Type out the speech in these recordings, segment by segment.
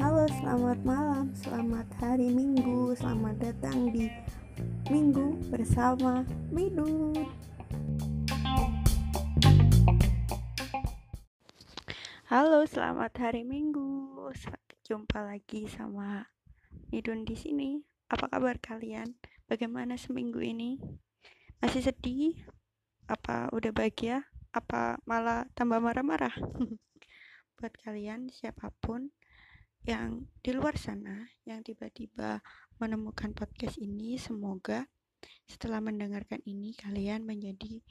Halo, selamat malam, selamat hari Minggu, selamat datang di Minggu bersama Midun. Halo, selamat hari Minggu. Jumpa lagi sama Midun di sini. Apa kabar kalian? Bagaimana seminggu ini? Masih sedih? Apa udah bahagia? Apa malah tambah marah-marah? Buat kalian siapa pun yang di luar sana yang tiba-tiba menemukan podcast ini, semoga setelah mendengarkan ini kalian menjadi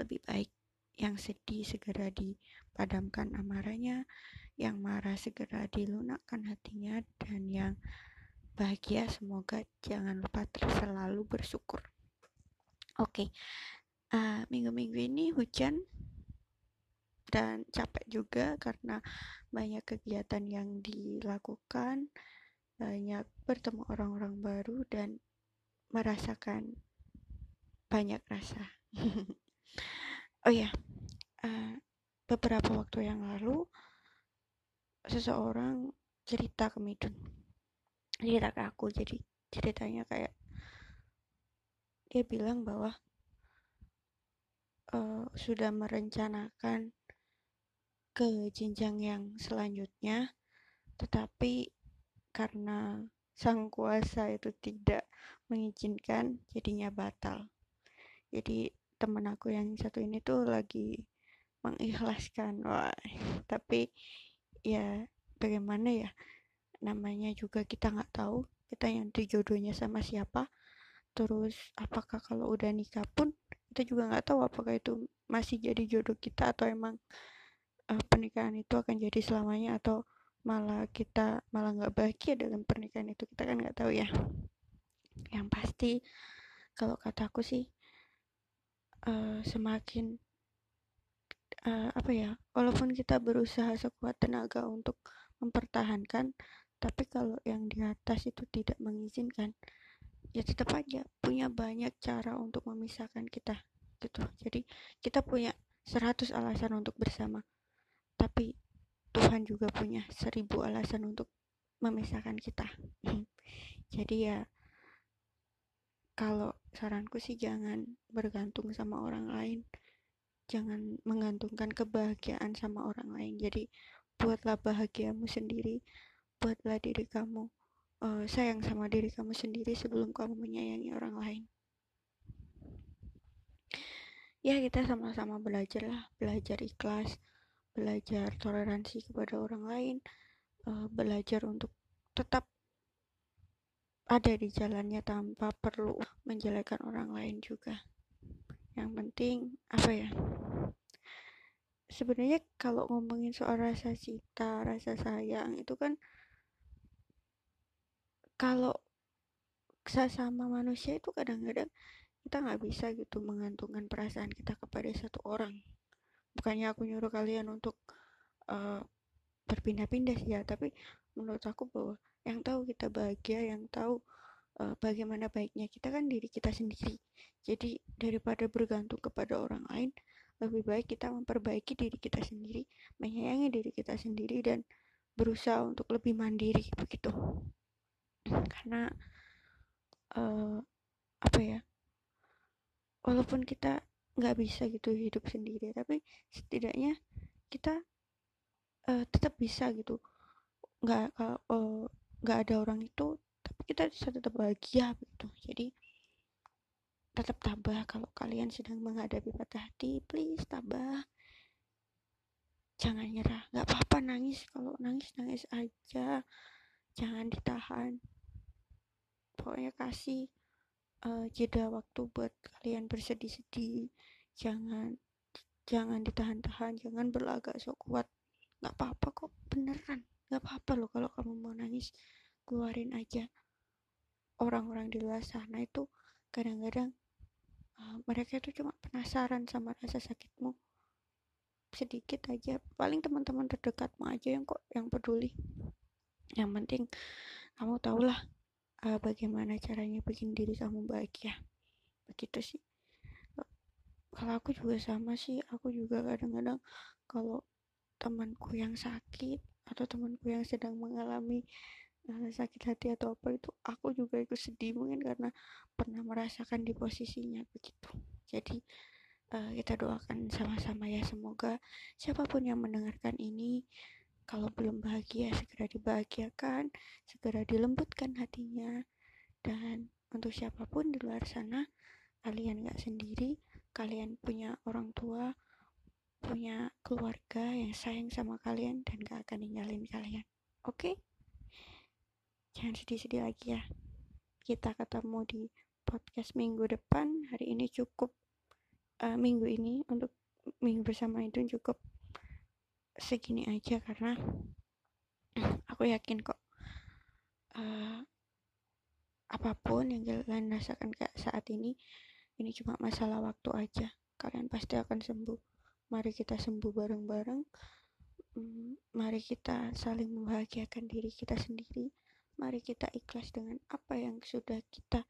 lebih baik yang sedih segera dipadamkan amarahnya, yang marah segera dilunakkan hatinya, dan yang bahagia semoga jangan lupa terus selalu bersyukur. Oke, okay. uh, minggu-minggu ini hujan dan capek juga karena banyak kegiatan yang dilakukan, banyak bertemu orang-orang baru dan merasakan banyak rasa. oh ya, uh, beberapa waktu yang lalu seseorang cerita ke Midun, cerita ke aku. Jadi ceritanya kayak dia bilang bahwa uh, sudah merencanakan ke jenjang yang selanjutnya, tetapi karena sang kuasa itu tidak mengizinkan, jadinya batal. Jadi temen aku yang satu ini tuh lagi mengikhlaskan wah tapi ya bagaimana ya namanya juga kita nggak tahu kita yang jodohnya sama siapa terus apakah kalau udah nikah pun kita juga nggak tahu apakah itu masih jadi jodoh kita atau emang uh, pernikahan itu akan jadi selamanya atau malah kita malah nggak bahagia dalam pernikahan itu? Kita kan nggak tahu ya. Yang pasti kalau kataku sih uh, semakin uh, apa ya walaupun kita berusaha sekuat tenaga untuk mempertahankan tapi kalau yang di atas itu tidak mengizinkan ya tetap aja punya banyak cara untuk memisahkan kita gitu. Jadi kita punya 100 alasan untuk bersama tapi Tuhan juga punya seribu alasan untuk memisahkan kita. Jadi ya kalau saranku sih jangan bergantung sama orang lain. Jangan menggantungkan kebahagiaan sama orang lain. Jadi buatlah bahagiamu sendiri buatlah diri kamu uh, sayang sama diri kamu sendiri sebelum kamu menyayangi orang lain. Ya kita sama-sama belajar lah belajar ikhlas belajar toleransi kepada orang lain uh, belajar untuk tetap ada di jalannya tanpa perlu menjelekkan orang lain juga. Yang penting apa ya sebenarnya kalau ngomongin soal rasa cinta rasa sayang itu kan kalau sesama manusia itu kadang-kadang kita nggak bisa gitu menggantungkan perasaan kita kepada satu orang bukannya aku nyuruh kalian untuk uh, berpindah-pindah sih ya tapi menurut aku bahwa yang tahu kita bahagia yang tahu uh, bagaimana baiknya kita kan diri kita sendiri. Jadi daripada bergantung kepada orang lain lebih baik kita memperbaiki diri kita sendiri menyayangi diri kita sendiri dan berusaha untuk lebih mandiri begitu. Karena uh, apa ya walaupun kita nggak bisa gitu hidup sendiri. Tapi setidaknya kita uh, tetap bisa gitu. Nggak uh, nggak ada orang itu tapi kita bisa tetap bahagia gitu. Jadi tetap tabah. Kalau kalian sedang menghadapi patah hati please tabah. Jangan nyerah. Nggak apa-apa nangis. Kalau nangis nangis aja. Jangan ditahan. Pokoknya kasih uh, jeda waktu buat kalian bersedih-sedih. Jangan jangan ditahan-tahan jangan berlagak sok kuat. Nggak apa-apa kok beneran. Nggak apa-apa loh kalau kamu mau nangis keluarin aja. Orang-orang di luar sana itu kadang-kadang uh, mereka itu cuma penasaran sama rasa sakitmu. Sedikit aja paling teman-teman terdekatmu aja yang kok yang peduli. Yang penting kamu tahulah uh, bagaimana caranya bikin diri kamu bahagia? Begitu sih. Kalau aku juga sama sih. Aku juga kadang-kadang kalau temanku yang sakit atau temanku yang sedang mengalami uh, sakit hati atau apa itu aku juga ikut sedih mungkin karena pernah merasakan di posisinya begitu. Jadi uh, kita doakan sama-sama ya. Semoga siapa pun yang mendengarkan ini kalau belum bahagia segera dibahagiakan segera dilembutkan hatinya. Dan untuk siapa pun di luar sana kalian gak sendiri kalian punya orang tua punya keluarga yang sayang sama kalian dan gak akan ninggalin kalian. Oke? Okay? jangan sedih-sedih lagi ya. Kita ketemu di podcast minggu depan. Hari ini cukup uh, minggu ini untuk minggu bersama itu cukup segini aja karena aku yakin kok uh, apa pun yang kalian rasakan kayak saat ini ini cuma masalah waktu aja. Kalian pasti akan sembuh. Mari kita sembuh bareng-bareng. Hmm, mari kita saling membahagiakan diri kita sendiri. Mari kita ikhlas dengan apa yang sudah kita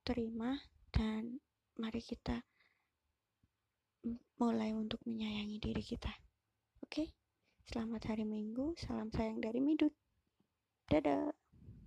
terima dan mari kita mulai untuk menyayangi diri kita oke selamat hari minggu salam sayang dari Midut. Dadah